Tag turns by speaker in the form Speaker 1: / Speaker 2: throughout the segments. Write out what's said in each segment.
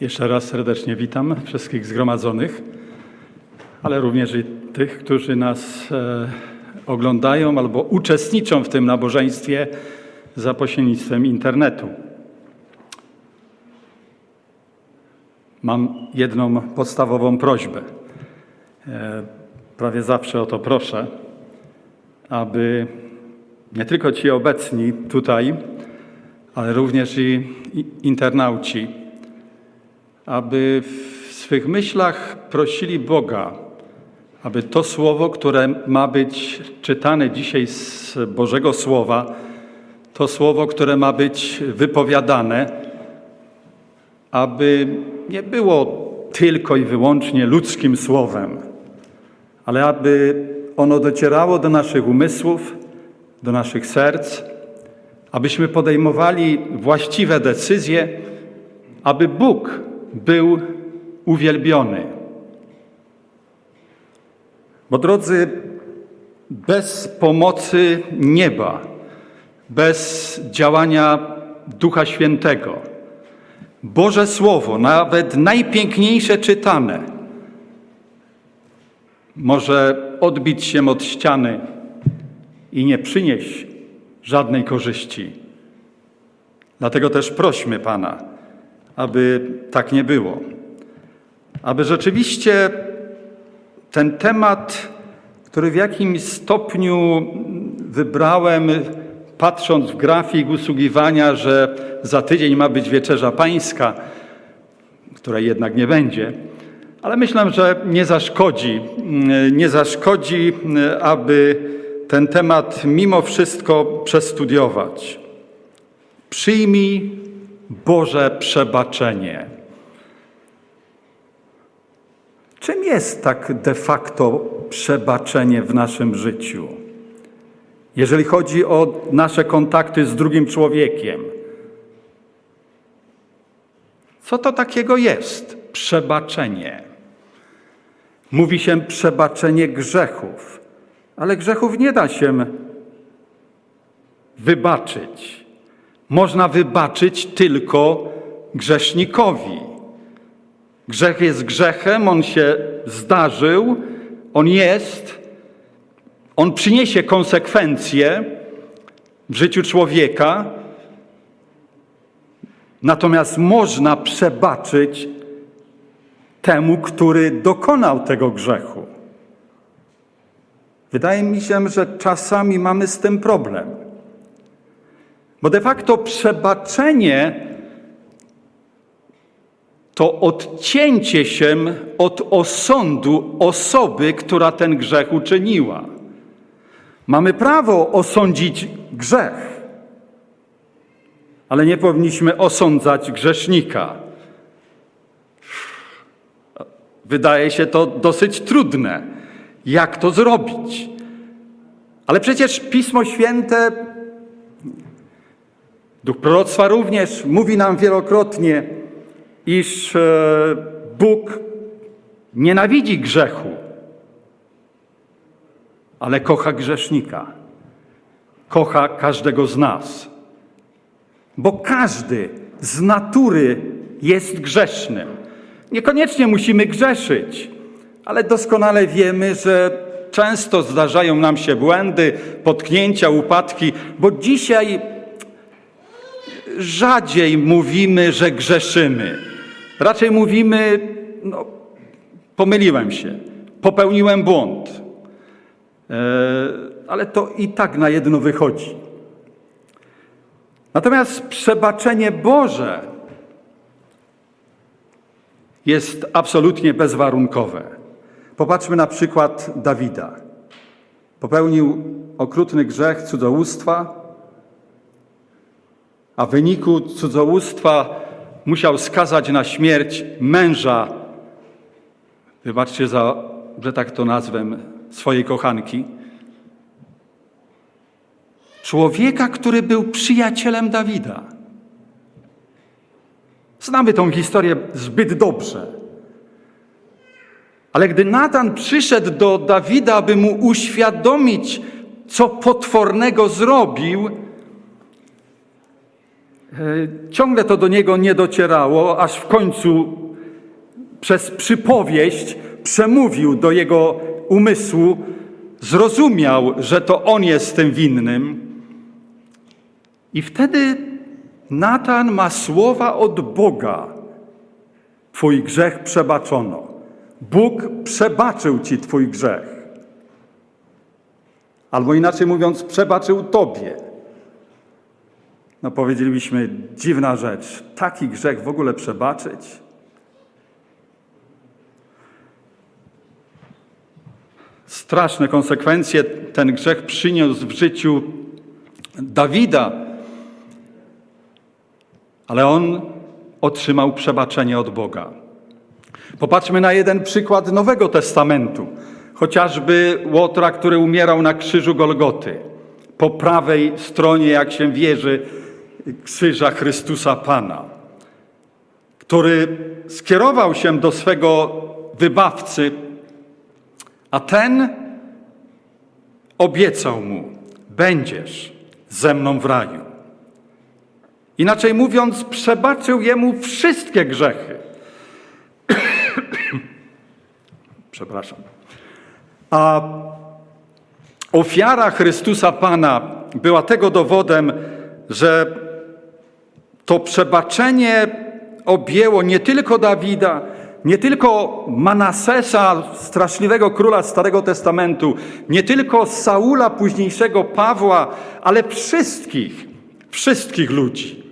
Speaker 1: Jeszcze raz serdecznie witam wszystkich zgromadzonych, ale również i tych, którzy nas e, oglądają albo uczestniczą w tym nabożeństwie za pośrednictwem internetu. Mam jedną podstawową prośbę. E, prawie zawsze o to proszę, aby nie tylko ci obecni tutaj, ale również i internauci, aby w swych myślach prosili Boga, aby to słowo, które ma być czytane dzisiaj z Bożego Słowa, to słowo, które ma być wypowiadane, aby nie było tylko i wyłącznie ludzkim słowem, ale aby ono docierało do naszych umysłów, do naszych serc, abyśmy podejmowali właściwe decyzje, aby Bóg był uwielbiony. Bo drodzy, bez pomocy nieba, bez działania Ducha Świętego, Boże Słowo, nawet najpiękniejsze czytane, może odbić się od ściany i nie przynieść żadnej korzyści. Dlatego też prośmy Pana, aby tak nie było. Aby rzeczywiście ten temat, który w jakimś stopniu wybrałem, patrząc w grafik usługiwania, że za tydzień ma być wieczerza pańska, której jednak nie będzie, ale myślę, że nie zaszkodzi, nie zaszkodzi, aby ten temat mimo wszystko przestudiować. Przyjmij Boże przebaczenie. Czym jest tak de facto przebaczenie w naszym życiu? Jeżeli chodzi o nasze kontakty z drugim człowiekiem, co to takiego jest przebaczenie? Mówi się przebaczenie grzechów, ale grzechów nie da się wybaczyć. Można wybaczyć tylko grzesznikowi. Grzech jest grzechem, on się zdarzył, on jest, on przyniesie konsekwencje w życiu człowieka, natomiast można przebaczyć temu, który dokonał tego grzechu. Wydaje mi się, że czasami mamy z tym problem. Bo de facto przebaczenie to odcięcie się od osądu osoby, która ten grzech uczyniła. Mamy prawo osądzić grzech, ale nie powinniśmy osądzać grzesznika. Wydaje się to dosyć trudne. Jak to zrobić? Ale przecież Pismo Święte Duch proroctwa również mówi nam wielokrotnie, iż e, Bóg nienawidzi grzechu, ale kocha grzesznika. Kocha każdego z nas. Bo każdy z natury jest grzesznym. Niekoniecznie musimy grzeszyć, ale doskonale wiemy, że często zdarzają nam się błędy, potknięcia, upadki, bo dzisiaj rzadziej mówimy, że grzeszymy. Raczej mówimy, no, pomyliłem się, popełniłem błąd. E, ale to i tak na jedno wychodzi. Natomiast przebaczenie Boże jest absolutnie bezwarunkowe. Popatrzmy na przykład Dawida. Popełnił okrutny grzech cudzołóstwa, a w wyniku cudzołóstwa musiał skazać na śmierć męża, wybaczcie za, że tak to nazwę, swojej kochanki. Człowieka, który był przyjacielem Dawida. Znamy tą historię zbyt dobrze. Ale gdy Natan przyszedł do Dawida, aby mu uświadomić, co potwornego zrobił, ciągle to do niego nie docierało, aż w końcu przez przypowieść przemówił do jego umysłu, zrozumiał, że to on jest tym winnym. I wtedy Natan ma słowa od Boga. Twój grzech przebaczono. Bóg przebaczył ci Twój grzech. Albo inaczej mówiąc, przebaczył Tobie. No powiedzielibyśmy, dziwna rzecz, taki grzech w ogóle przebaczyć? Straszne konsekwencje ten grzech przyniósł w życiu Dawida, ale on otrzymał przebaczenie od Boga. Popatrzmy na jeden przykład Nowego Testamentu, chociażby Łotra, który umierał na krzyżu Golgoty. Po prawej stronie, jak się wierzy, krzyża Chrystusa Pana, który skierował się do swego wybawcy, a ten obiecał mu: Będziesz ze mną w raju. Inaczej mówiąc, przebaczył jemu wszystkie grzechy. Przepraszam. A ofiara Chrystusa Pana była tego dowodem, że to przebaczenie objęło nie tylko Dawida, nie tylko Manasesa, straszliwego króla Starego Testamentu, nie tylko Saula, późniejszego Pawła, ale wszystkich, wszystkich ludzi.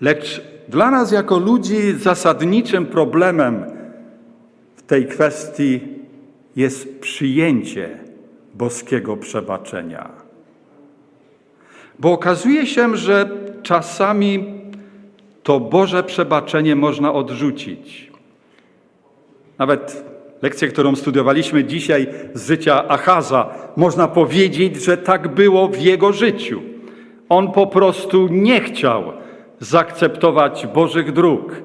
Speaker 1: Lecz dla nas, jako ludzi, zasadniczym problemem w tej kwestii jest przyjęcie boskiego przebaczenia. Bo okazuje się, że czasami to Boże przebaczenie można odrzucić. Nawet lekcję, którą studiowaliśmy dzisiaj z życia Achaza, można powiedzieć, że tak było w jego życiu. On po prostu nie chciał zaakceptować Bożych dróg,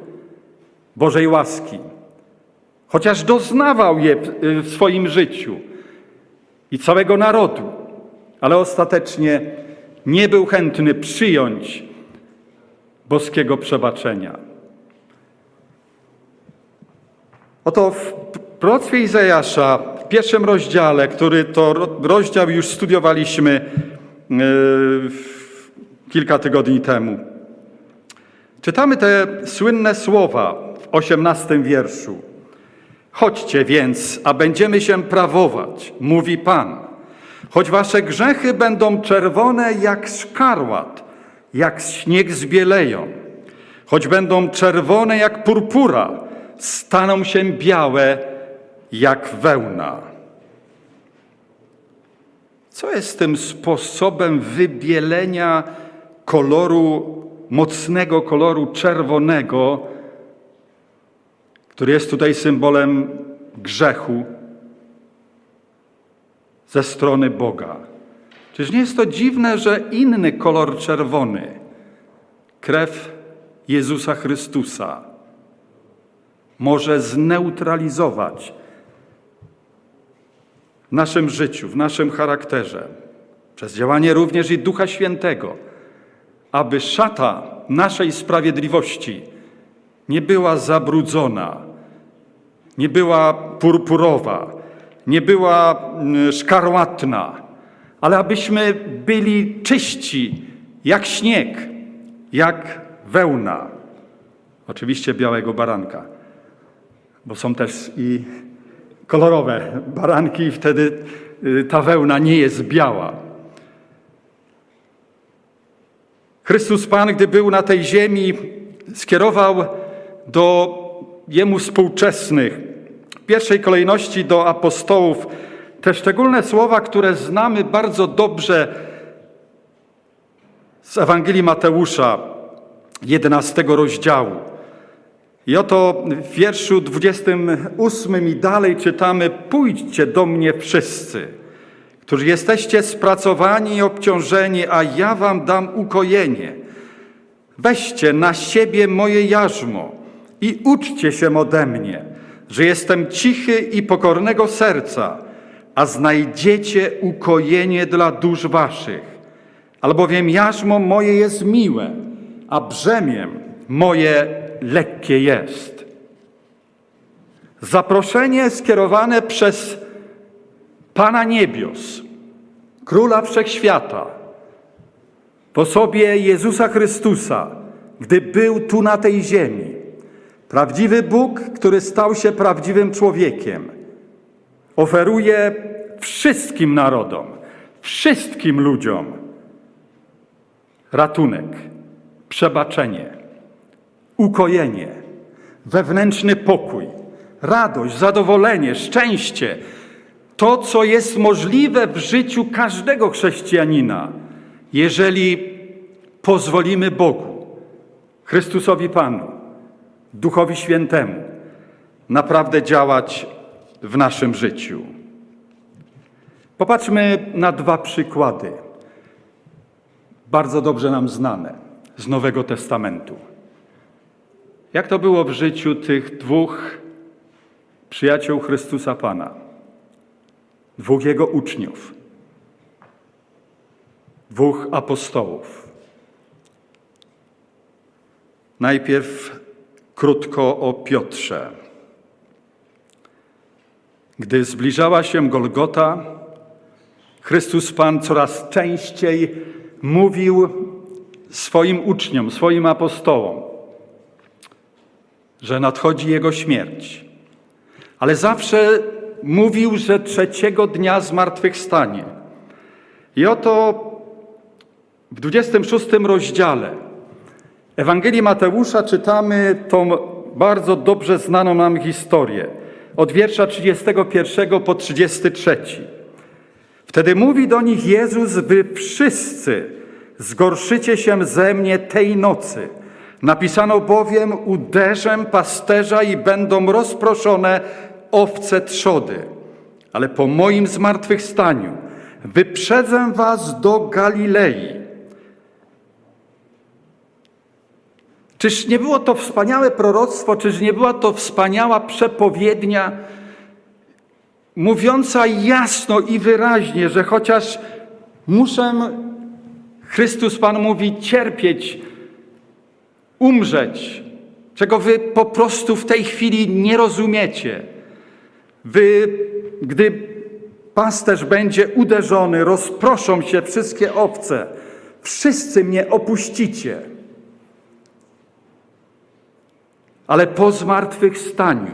Speaker 1: Bożej łaski, chociaż doznawał je w swoim życiu i całego narodu, ale ostatecznie nie był chętny przyjąć boskiego przebaczenia. Oto w proroctwie Izajasza, w pierwszym rozdziale, który to rozdział już studiowaliśmy yy, kilka tygodni temu, czytamy te słynne słowa w osiemnastym wierszu. Chodźcie więc, a będziemy się prawować, mówi Pan. Choć wasze grzechy będą czerwone jak szkarłat, jak śnieg zbieleją. Choć będą czerwone jak purpura, staną się białe jak wełna. Co jest tym sposobem wybielenia koloru, mocnego koloru czerwonego, który jest tutaj symbolem grzechu ze strony Boga? Czyż nie jest to dziwne, że inny kolor czerwony, krew Jezusa Chrystusa, może zneutralizować w naszym życiu, w naszym charakterze, przez działanie również i Ducha Świętego, aby szata naszej sprawiedliwości nie była zabrudzona, nie była purpurowa, nie była mm, szkarłatna, ale abyśmy byli czyści jak śnieg, jak wełna. Oczywiście białego baranka, bo są też i kolorowe baranki, i wtedy y, ta wełna nie jest biała. Chrystus Pan, gdy był na tej ziemi, skierował do Jemu współczesnych, pierwszej kolejności do apostołów, te szczególne słowa, które znamy bardzo dobrze z Ewangelii Mateusza, 11 rozdziału. I oto w wierszu 28 i dalej czytamy: Pójdźcie do mnie wszyscy, którzy jesteście spracowani i obciążeni, a ja wam dam ukojenie. Weźcie na siebie moje jarzmo i uczcie się ode mnie, że jestem cichy i pokornego serca, a znajdziecie ukojenie dla dusz waszych, albowiem jarzmo moje jest miłe, a brzemiem moje lekkie jest. Zaproszenie skierowane przez Pana Niebios, Króla Wszechświata, w osobie Jezusa Chrystusa, gdy był tu na tej ziemi. Prawdziwy Bóg, który stał się prawdziwym człowiekiem, oferuje wszystkim narodom, wszystkim ludziom ratunek, przebaczenie, ukojenie, wewnętrzny pokój, radość, zadowolenie, szczęście. To, co jest możliwe w życiu każdego chrześcijanina, jeżeli pozwolimy Bogu, Chrystusowi Panu, Duchowi Świętemu, naprawdę działać w naszym życiu. Popatrzmy na dwa przykłady, bardzo dobrze nam znane z Nowego Testamentu. Jak to było w życiu tych dwóch przyjaciół Chrystusa Pana, dwóch Jego uczniów, dwóch apostołów? Najpierw krótko o Piotrze. Gdy zbliżała się Golgota, Chrystus Pan coraz częściej mówił swoim uczniom, swoim apostołom, że nadchodzi Jego śmierć. Ale zawsze mówił, że trzeciego dnia zmartwychwstanie. I oto w 26 rozdziale Ewangelii Mateusza czytamy tą bardzo dobrze znaną nam historię od wiersza 31 po 33. Wtedy mówi do nich Jezus: Wy wszyscy zgorszycie się ze mnie tej nocy. Napisano bowiem: Uderzę pasterza i będą rozproszone owce trzody. Ale po moim zmartwychwstaniu wyprzedzę was do Galilei. Czyż nie było to wspaniałe proroctwo, czyż nie była to wspaniała przepowiednia, mówiąca jasno i wyraźnie, że chociaż muszę, Chrystus Pan mówi, cierpieć, umrzeć, czego wy po prostu w tej chwili nie rozumiecie. Wy, gdy pasterz będzie uderzony, rozproszą się wszystkie owce, wszyscy mnie opuścicie. Ale po zmartwychwstaniu,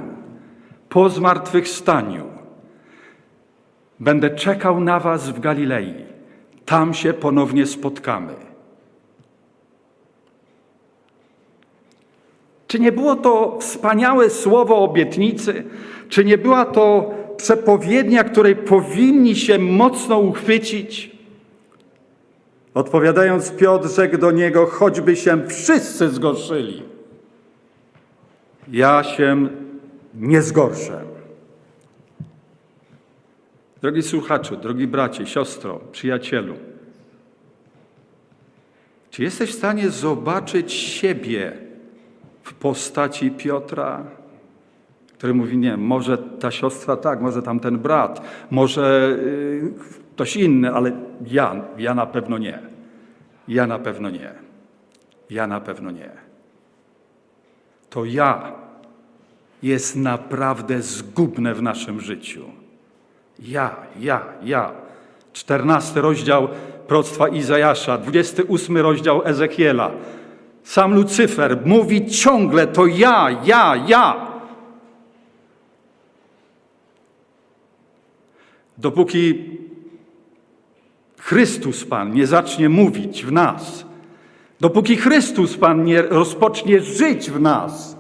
Speaker 1: po zmartwychwstaniu będę czekał na was w Galilei. Tam się ponownie spotkamy. Czy nie było to wspaniałe słowo obietnicy? Czy nie była to przepowiednia, której powinni się mocno uchwycić? Odpowiadając, Piotr rzekł do niego: choćby się wszyscy zgorszyli ja się nie zgorszę. Drogi słuchaczu, drogi bracie, siostro, przyjacielu, czy jesteś w stanie zobaczyć siebie w postaci Piotra, który mówi, nie, może ta siostra tak, może tamten brat, może y, ktoś inny, ale ja, ja na pewno nie. Ja na pewno nie. Ja na pewno nie to ja jest naprawdę zgubne w naszym życiu. Ja, ja, ja. Czternasty rozdział proroctwa Izajasza, dwudziesty ósmy rozdział Ezechiela. Sam Lucyfer mówi ciągle to ja, ja, ja. Dopóki Chrystus Pan nie zacznie mówić w nas, Dopóki Chrystus Pan nie rozpocznie żyć w nas,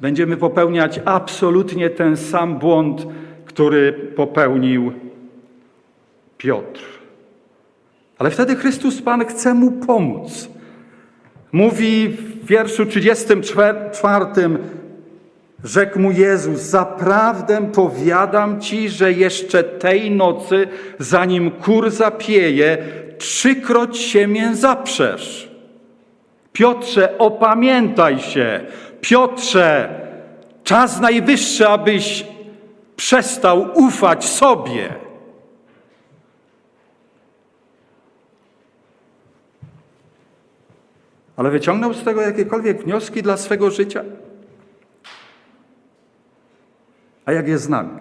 Speaker 1: będziemy popełniać absolutnie ten sam błąd, który popełnił Piotr. Ale wtedy Chrystus Pan chce mu pomóc. Mówi w wierszu 34, rzekł mu Jezus, zaprawdę powiadam ci, że jeszcze tej nocy, zanim kur zapieje, trzykroć się mię zaprzesz. Piotrze, opamiętaj się. Piotrze, czas najwyższy, abyś przestał ufać sobie. Ale wyciągnął z tego jakiekolwiek wnioski dla swego życia? A jak jest z nami?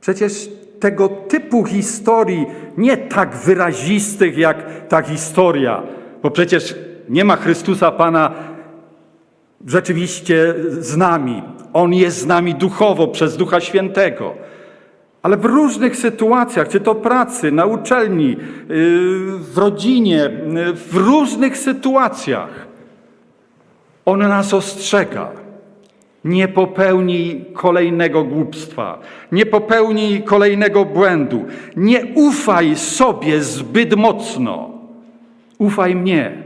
Speaker 1: Przecież tego typu historii, nie tak wyrazistych jak ta historia, bo przecież nie ma Chrystusa Pana rzeczywiście z nami. On jest z nami duchowo przez Ducha Świętego. Ale w różnych sytuacjach, czy to pracy, na uczelni, yy, w rodzinie, yy, w różnych sytuacjach, On nas ostrzega. Nie popełnij kolejnego głupstwa, nie popełnij kolejnego błędu, nie ufaj sobie zbyt mocno. Ufaj mnie,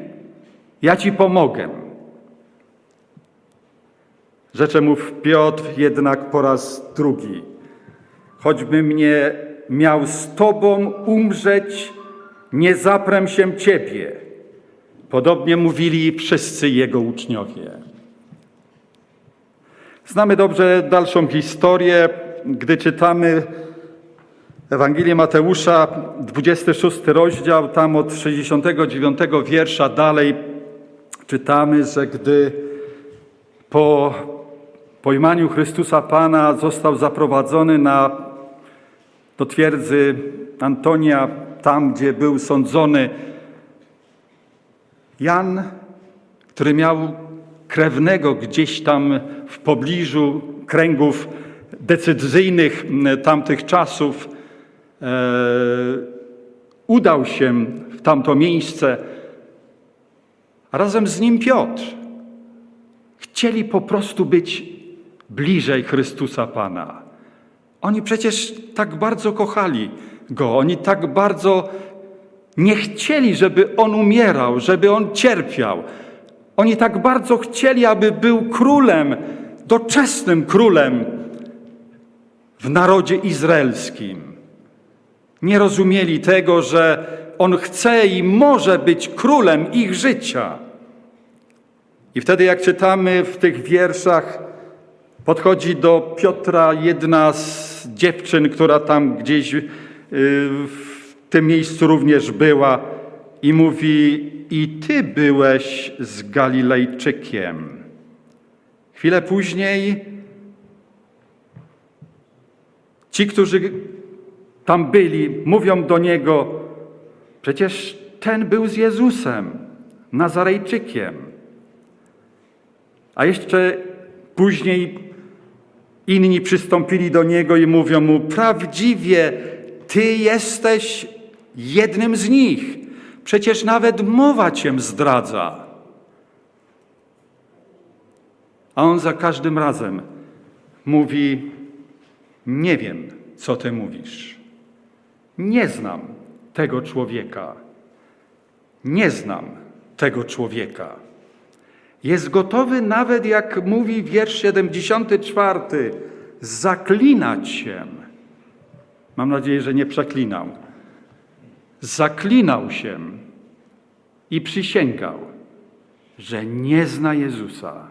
Speaker 1: ja ci pomogę. Rzecze mów Piotr jednak po raz drugi. Choćby mnie miał z Tobą umrzeć, nie zaprem się Ciebie. Podobnie mówili wszyscy Jego uczniowie. Znamy dobrze dalszą historię, gdy czytamy Ewangelię Mateusza, 26 rozdział, tam od 69 wiersza dalej czytamy, że gdy po pojmaniu Chrystusa Pana został zaprowadzony na, do twierdzy Antonia, tam gdzie był sądzony Jan, który miał krewnego gdzieś tam w pobliżu kręgów decyzyjnych tamtych czasów, e, udał się w tamto miejsce, razem z nim Piotr. Chcieli po prostu być bliżej Chrystusa Pana. Oni przecież tak bardzo kochali Go, oni tak bardzo nie chcieli, żeby On umierał, żeby On cierpiał. Oni tak bardzo chcieli, aby był królem, doczesnym królem w narodzie izraelskim. Nie rozumieli tego, że On chce i może być królem ich życia. I wtedy, jak czytamy w tych wierszach, podchodzi do Piotra jedna z dziewczyn, która tam gdzieś y, w tym miejscu również była, i mówi: I ty byłeś z Galilejczykiem. Chwilę później ci, którzy tam byli, mówią do niego: Przecież ten był z Jezusem, Nazarejczykiem. A jeszcze później inni przystąpili do niego i mówią mu: Prawdziwie, ty jesteś jednym z nich. Przecież nawet mowa cię zdradza. A on za każdym razem mówi: Nie wiem, co ty mówisz. Nie znam tego człowieka. Nie znam tego człowieka. Jest gotowy nawet, jak mówi wiersz 74, zaklinać się. Mam nadzieję, że nie przeklinał. Zaklinał się i przysięgał, że nie zna Jezusa.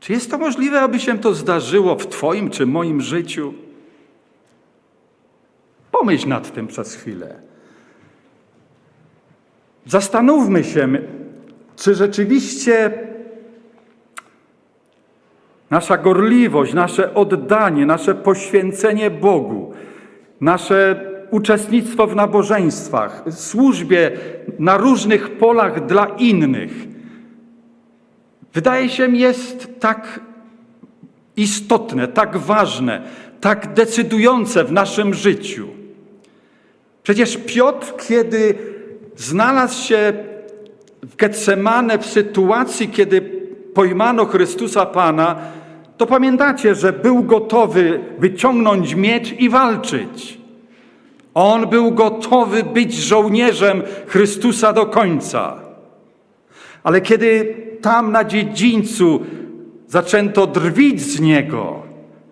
Speaker 1: Czy jest to możliwe, aby się to zdarzyło w Twoim czy moim życiu? Pomyśl nad tym przez chwilę. Zastanówmy się, czy rzeczywiście nasza gorliwość, nasze oddanie, nasze poświęcenie Bogu, nasze uczestnictwo w nabożeństwach, służbie na różnych polach dla innych, wydaje się jest tak istotne, tak ważne, tak decydujące w naszym życiu. Przecież Piotr, kiedy znalazł się w Getsemane w sytuacji, kiedy pojmano Chrystusa Pana, to pamiętacie, że był gotowy wyciągnąć miecz i walczyć. On był gotowy być żołnierzem Chrystusa do końca. Ale kiedy tam na dziedzińcu zaczęto drwić z niego,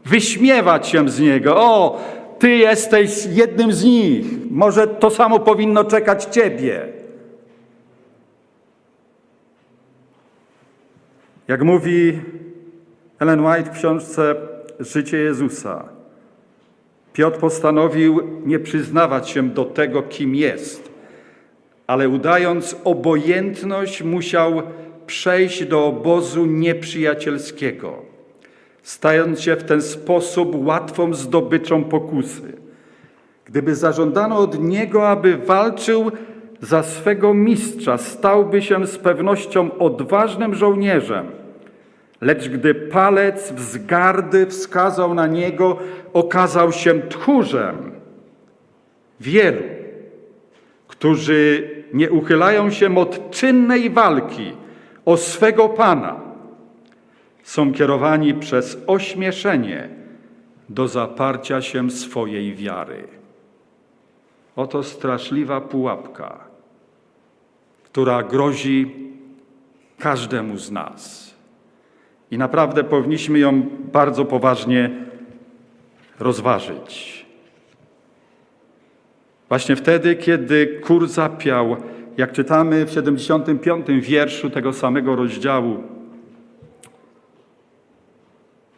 Speaker 1: wyśmiewać się z niego, o, ty jesteś jednym z nich, może to samo powinno czekać ciebie. Jak mówi Ellen White w książce Życie Jezusa, Piotr postanowił nie przyznawać się do tego, kim jest, ale udając obojętność, musiał przejść do obozu nieprzyjacielskiego, stając się w ten sposób łatwą zdobyczą pokusy. Gdyby zażądano od niego, aby walczył za swego mistrza, stałby się z pewnością odważnym żołnierzem. Lecz gdy palec wzgardy wskazał na niego, okazał się tchórzem. Wielu, którzy nie uchylają się od czynnej walki o swego Pana, są kierowani przez ośmieszenie do zaparcia się swojej wiary. Oto straszliwa pułapka, która grozi każdemu z nas. I naprawdę powinniśmy ją bardzo poważnie rozważyć. Właśnie wtedy, kiedy kur zapiał, jak czytamy w 75. wierszu tego samego rozdziału,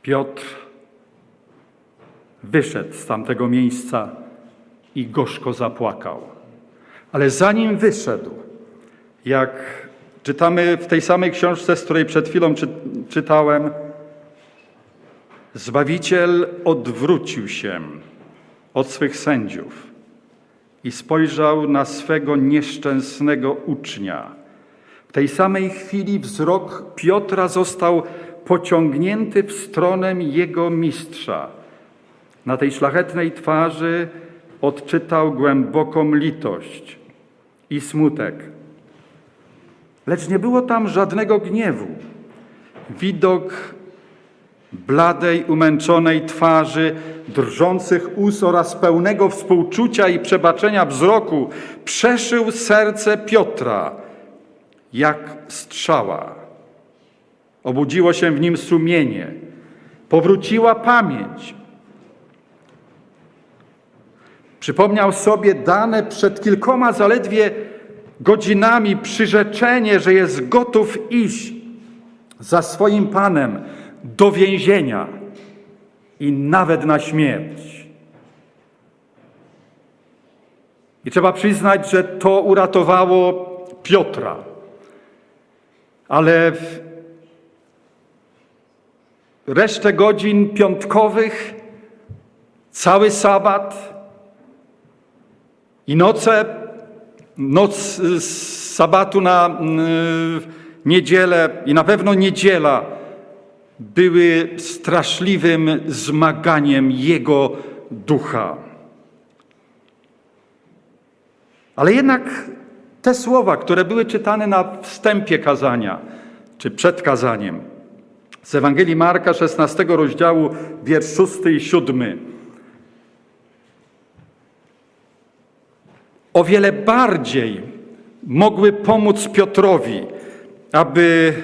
Speaker 1: Piotr wyszedł z tamtego miejsca i gorzko zapłakał. Ale zanim wyszedł, jak czytamy w tej samej książce, z której przed chwilą czy, czytałem, Zbawiciel odwrócił się od swych sędziów i spojrzał na swego nieszczęsnego ucznia. W tej samej chwili wzrok Piotra został pociągnięty w stronę jego mistrza. Na tej szlachetnej twarzy odczytał głęboką litość i smutek. Lecz nie było tam żadnego gniewu. Widok bladej, umęczonej twarzy, drżących ust oraz pełnego współczucia i przebaczenia wzroku przeszył serce Piotra jak strzała. Obudziło się w nim sumienie, powróciła pamięć. Przypomniał sobie dane przed kilkoma zaledwie godzinami przyrzeczenie, że jest gotów iść za swoim Panem do więzienia i nawet na śmierć. I trzeba przyznać, że to uratowało Piotra. Ale w resztę godzin piątkowych, cały sabat i noce, noc z sabatu na niedzielę i na pewno niedziela były straszliwym zmaganiem jego ducha. Ale jednak te słowa, które były czytane na wstępie kazania, czy przed kazaniem, z Ewangelii Marka 16 rozdziału, wiersz 6 i 7, o wiele bardziej mogły pomóc Piotrowi, aby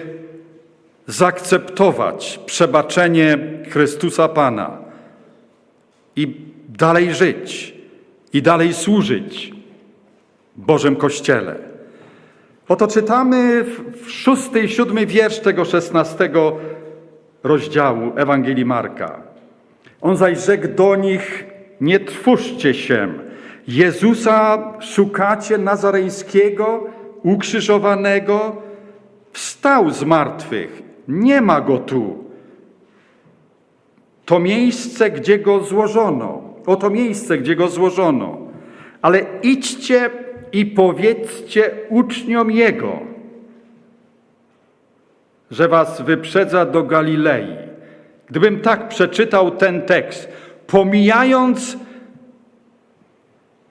Speaker 1: zaakceptować przebaczenie Chrystusa Pana i dalej żyć, i dalej służyć Bożym Kościele. Oto czytamy w szósty i siódmy wiersz tego szesnastego rozdziału Ewangelii Marka. On zaś rzekł do nich, nie trwóżcie się, Jezusa szukacie Nazareńskiego, ukrzyżowanego, wstał z martwych, nie ma go tu. To miejsce, gdzie go złożono, oto miejsce, gdzie go złożono. Ale idźcie i powiedzcie uczniom Jego, że was wyprzedza do Galilei. Gdybym tak przeczytał ten tekst, pomijając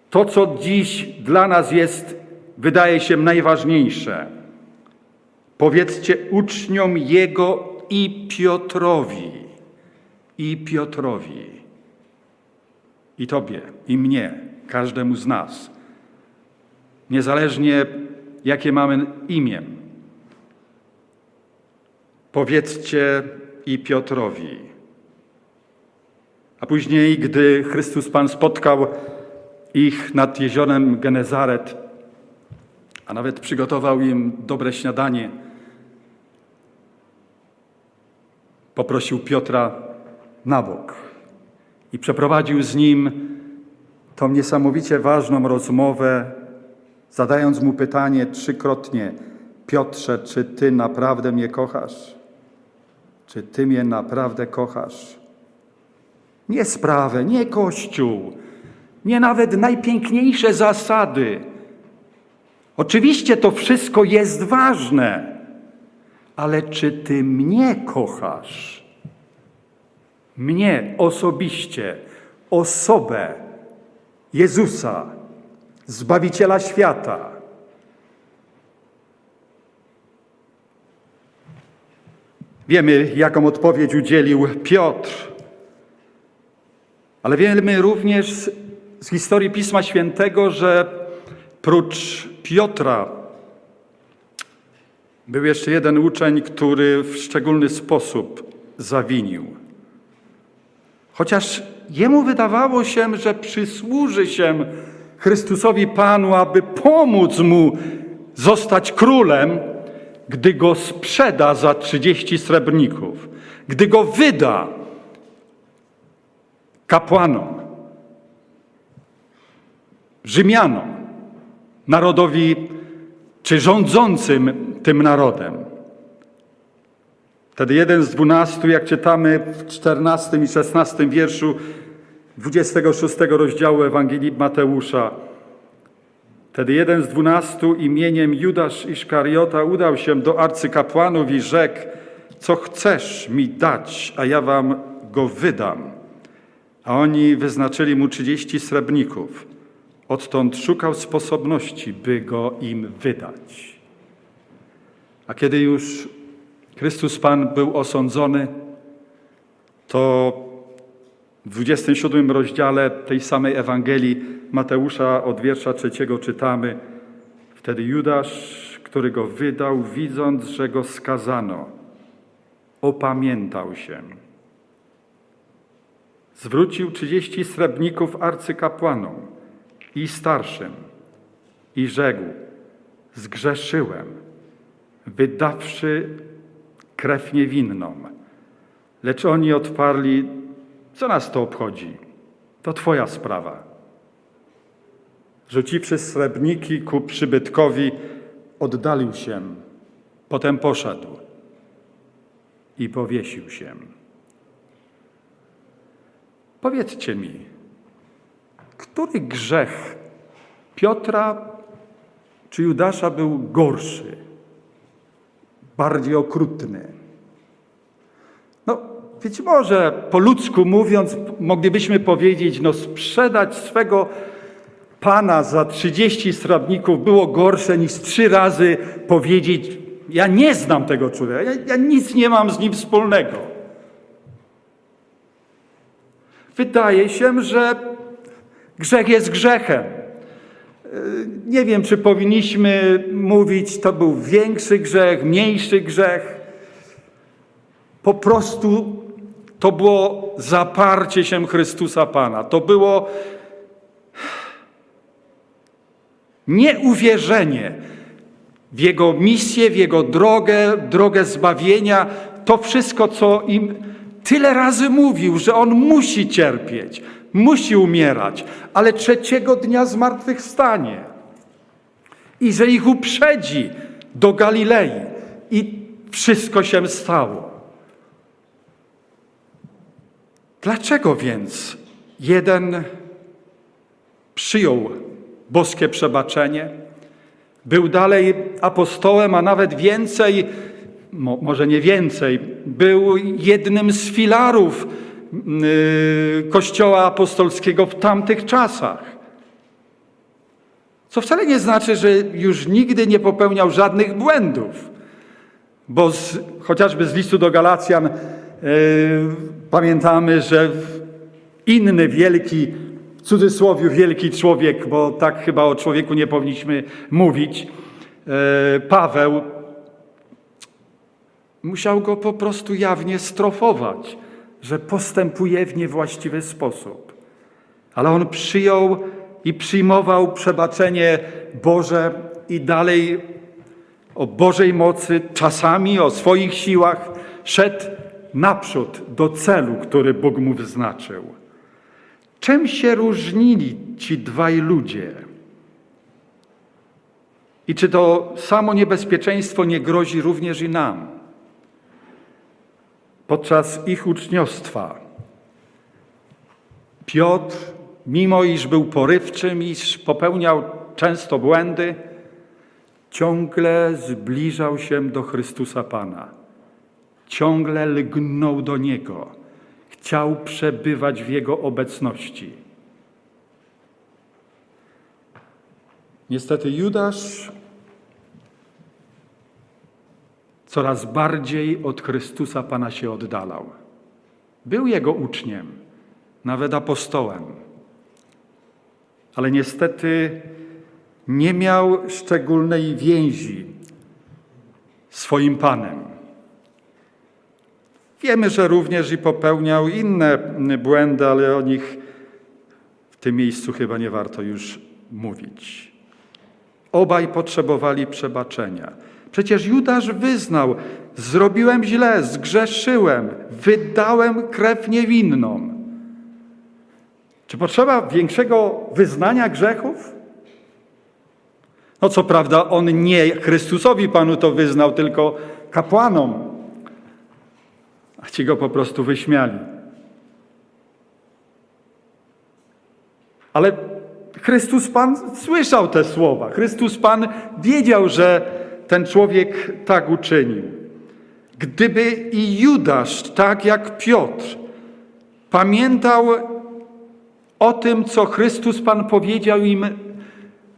Speaker 1: to, co dziś dla nas jest, wydaje się najważniejsze. Powiedzcie uczniom Jego i Piotrowi, i Piotrowi, i Tobie, i mnie, każdemu z nas, niezależnie jakie mamy imię. Powiedzcie i Piotrowi. A później, gdy Chrystus Pan spotkał ich nad jeziorem Genezaret, a nawet przygotował im dobre śniadanie, poprosił Piotra na bok i przeprowadził z nim tą niesamowicie ważną rozmowę, zadając mu pytanie trzykrotnie: Piotrze, czy ty naprawdę mnie kochasz? Czy ty mnie naprawdę kochasz? Nie sprawę, nie kościół, nie nawet najpiękniejsze zasady. Oczywiście to wszystko jest ważne, ale czy ty mnie kochasz? Mnie osobiście, osobę Jezusa, Zbawiciela świata. Wiemy, jaką odpowiedź udzielił Piotr, ale wiemy również z historii Pisma Świętego, że prócz Piotra był jeszcze jeden uczeń, który w szczególny sposób zawinił. Chociaż jemu wydawało się, że przysłuży się Chrystusowi Panu, aby pomóc mu zostać królem, gdy go sprzeda za 30 srebrników, gdy go wyda kapłanom, Rzymianom, narodowi czy rządzącym tym narodem. Wtedy jeden z dwunastu, jak czytamy w czternastym i szesnastym wierszu 26 rozdziału Ewangelii Mateusza. Wtedy jeden z dwunastu imieniem Judasz Iszkariota udał się do arcykapłanów i rzekł, co chcesz mi dać, a ja wam go wydam. A oni wyznaczyli mu trzydzieści srebrników. Odtąd szukał sposobności, by go im wydać. A kiedy już Chrystus Pan był osądzony, to w 27 rozdziale tej samej Ewangelii Mateusza od wiersza trzeciego czytamy Wtedy Judasz, który go wydał, widząc, że go skazano, opamiętał się. Zwrócił trzydzieści srebrników arcykapłanom i starszym i rzekł, zgrzeszyłem, wydawszy krew niewinną. Lecz oni odparli, co nas to obchodzi? To Twoja sprawa. Rzuciwszy srebrniki ku przybytkowi, oddalił się, potem poszedł i powiesił się. Powiedzcie mi, który grzech Piotra czy Judasza był gorszy, bardziej okrutny? No, być może po ludzku mówiąc, moglibyśmy powiedzieć, no sprzedać swego Pana za 30 srebrników było gorsze niż trzy razy powiedzieć, ja nie znam tego człowieka, ja, ja nic nie mam z nim wspólnego. Wydaje się, że grzech jest grzechem. Nie wiem, czy powinniśmy mówić, to był większy grzech, mniejszy grzech. Po prostu to było zaparcie się Chrystusa Pana. To było nieuwierzenie w Jego misję, w Jego drogę, drogę zbawienia. To wszystko, co im tyle razy mówił, że On musi cierpieć, musi umierać, ale trzeciego dnia zmartwychwstanie. I że ich uprzedzi do Galilei. I wszystko się stało. Dlaczego więc jeden przyjął boskie przebaczenie, był dalej apostołem, a nawet więcej, może nie więcej, był jednym z filarów Kościoła apostolskiego w tamtych czasach. Co wcale nie znaczy, że już nigdy nie popełniał żadnych błędów, bo z, chociażby z listu do Galacjan yy, pamiętamy, że inny wielki, w cudzysłowie wielki człowiek, bo tak chyba o człowieku nie powinniśmy mówić, yy, Paweł, musiał go po prostu jawnie strofować, że postępuje w niewłaściwy sposób. Ale on przyjął i przyjmował przebaczenie Boże i dalej o Bożej mocy, czasami o swoich siłach szedł naprzód do celu, który Bóg mu wyznaczył. Czym się różnili ci dwaj ludzie? I czy to samo niebezpieczeństwo nie grozi również i nam? Podczas ich uczniostwa Piotr, mimo iż był porywczym, iż popełniał często błędy, ciągle zbliżał się do Chrystusa Pana. Ciągle lgnął do Niego. Chciał przebywać w Jego obecności. Niestety Judasz coraz bardziej od Chrystusa Pana się oddalał. Był Jego uczniem, nawet apostołem, ale niestety nie miał szczególnej więzi swoim Panem. Wiemy, że również i popełniał inne błędy, ale o nich w tym miejscu chyba nie warto już mówić. Obaj potrzebowali przebaczenia. Przecież Judasz wyznał: Zrobiłem źle, zgrzeszyłem, wydałem krew niewinną. Czy potrzeba większego wyznania grzechów? No co prawda on nie Chrystusowi Panu to wyznał, tylko kapłanom, a ci go po prostu wyśmiali. Ale Chrystus Pan słyszał te słowa. Chrystus Pan wiedział, że ten człowiek tak uczynił. Gdyby i Judasz, tak jak Piotr, pamiętał o tym, co Chrystus Pan powiedział im,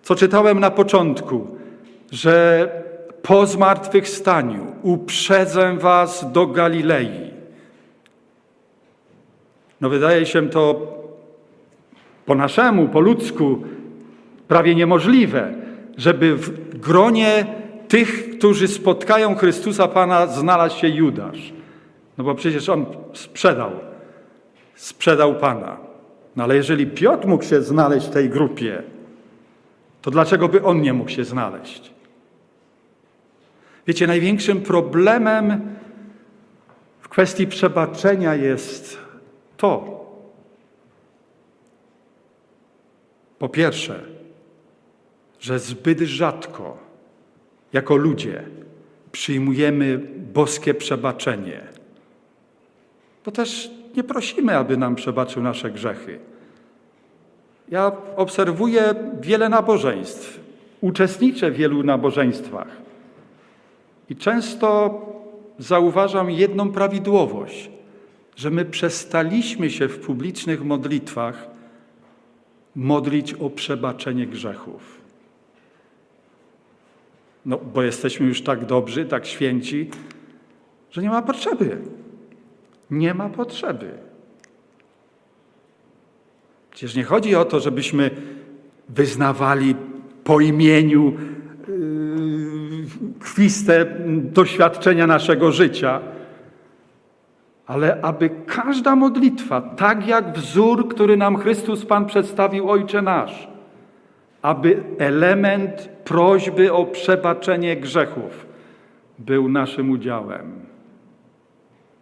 Speaker 1: co czytałem na początku, że po zmartwychwstaniu uprzedzę was do Galilei. No wydaje się to po naszemu, po ludzku prawie niemożliwe, żeby w gronie tych, którzy spotkają Chrystusa Pana, znalazł się Judasz. No bo przecież on sprzedał, sprzedał Pana. No ale jeżeli Piotr mógł się znaleźć w tej grupie, to dlaczego by on nie mógł się znaleźć? Wiecie, największym problemem w kwestii przebaczenia jest to, po pierwsze, że zbyt rzadko jako ludzie przyjmujemy boskie przebaczenie. Bo też nie prosimy, aby nam przebaczył nasze grzechy. Ja obserwuję wiele nabożeństw, uczestniczę w wielu nabożeństwach i często zauważam jedną prawidłowość, że my przestaliśmy się w publicznych modlitwach modlić o przebaczenie grzechów. No, bo jesteśmy już tak dobrzy, tak święci, że nie ma potrzeby. Nie ma potrzeby. Przecież nie chodzi o to, żebyśmy wyznawali po imieniu yy, krwiste doświadczenia naszego życia, ale aby każda modlitwa, tak jak wzór, który nam Chrystus Pan przedstawił, Ojcze nasz, aby element prośby o przebaczenie grzechów był naszym udziałem.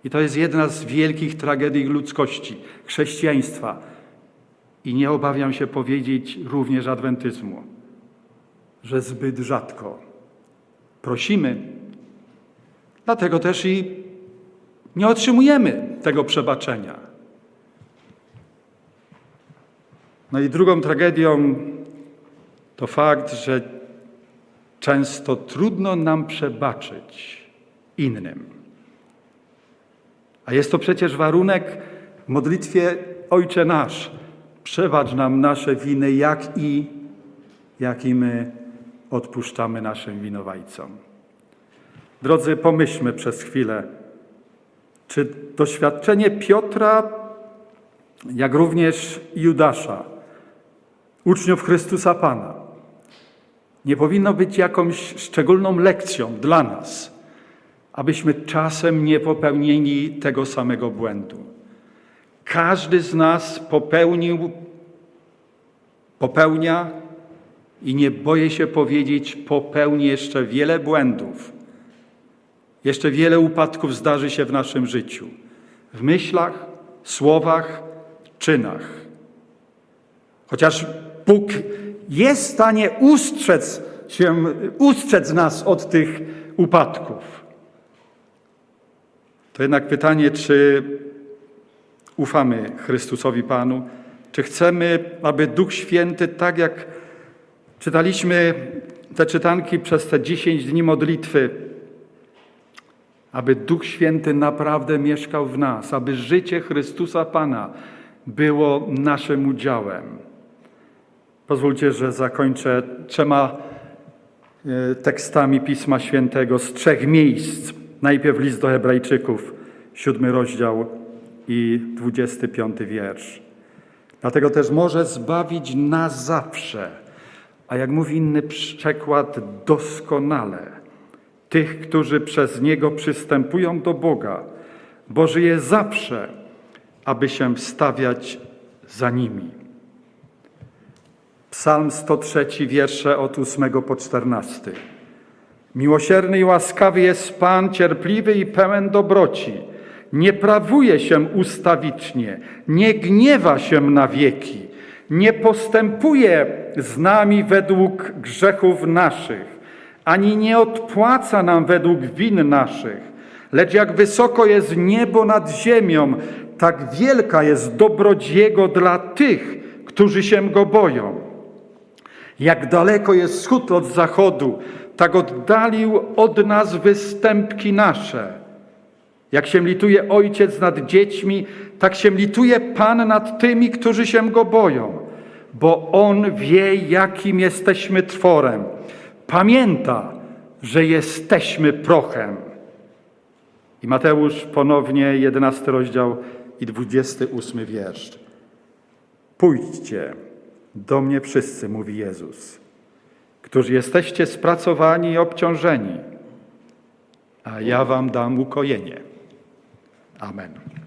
Speaker 1: I to jest jedna z wielkich tragedii ludzkości, chrześcijaństwa i nie obawiam się powiedzieć również adwentyzmu, że zbyt rzadko prosimy, dlatego też i nie otrzymujemy tego przebaczenia. No i drugą tragedią to fakt, że często trudno nam przebaczyć innym. A jest to przecież warunek w modlitwie Ojcze Nasz. Przebacz nam nasze winy, jak i, jak i my odpuszczamy naszym winowajcom. Drodzy, pomyślmy przez chwilę, czy doświadczenie Piotra, jak również Judasza, uczniów Chrystusa Pana, nie powinno być jakąś szczególną lekcją dla nas, abyśmy czasem nie popełnili tego samego błędu. Każdy z nas popełnił, popełnia i nie boję się powiedzieć, popełni jeszcze wiele błędów. Jeszcze wiele upadków zdarzy się w naszym życiu. W myślach, słowach, czynach. Chociaż Bóg jest w stanie ustrzec, się, ustrzec nas od tych upadków. To jednak pytanie, czy ufamy Chrystusowi Panu, czy chcemy, aby Duch Święty, tak jak czytaliśmy te czytanki przez te 10 dni modlitwy, aby Duch Święty naprawdę mieszkał w nas, aby życie Chrystusa Pana było naszym udziałem. Pozwólcie, że zakończę trzema e, tekstami Pisma Świętego z trzech miejsc. Najpierw list do Hebrajczyków, siódmy rozdział i dwudziesty piąty wiersz. Dlatego też może zbawić na zawsze, a jak mówi inny przekład, doskonale tych, którzy przez Niego przystępują do Boga, bo żyje zawsze, aby się wstawiać za nimi. Psalm 103, wiersze od 8 po 14. Miłosierny i łaskawy jest Pan, cierpliwy i pełen dobroci. Nie prawuje się ustawicznie, nie gniewa się na wieki, nie postępuje z nami według grzechów naszych, ani nie odpłaca nam według win naszych. Lecz jak wysoko jest niebo nad ziemią, tak wielka jest dobroć Jego dla tych, którzy się Go boją. Jak daleko jest wschód od zachodu, tak oddalił od nas występki nasze. Jak się lituje ojciec nad dziećmi, tak się lituje Pan nad tymi, którzy się go boją, bo on wie, jakim jesteśmy tworem. Pamięta, że jesteśmy prochem. I Mateusz ponownie, 11 rozdział i 28 wiersz. Pójdźcie do mnie wszyscy, mówi Jezus, którzy jesteście spracowani i obciążeni, a ja wam dam ukojenie. Amen.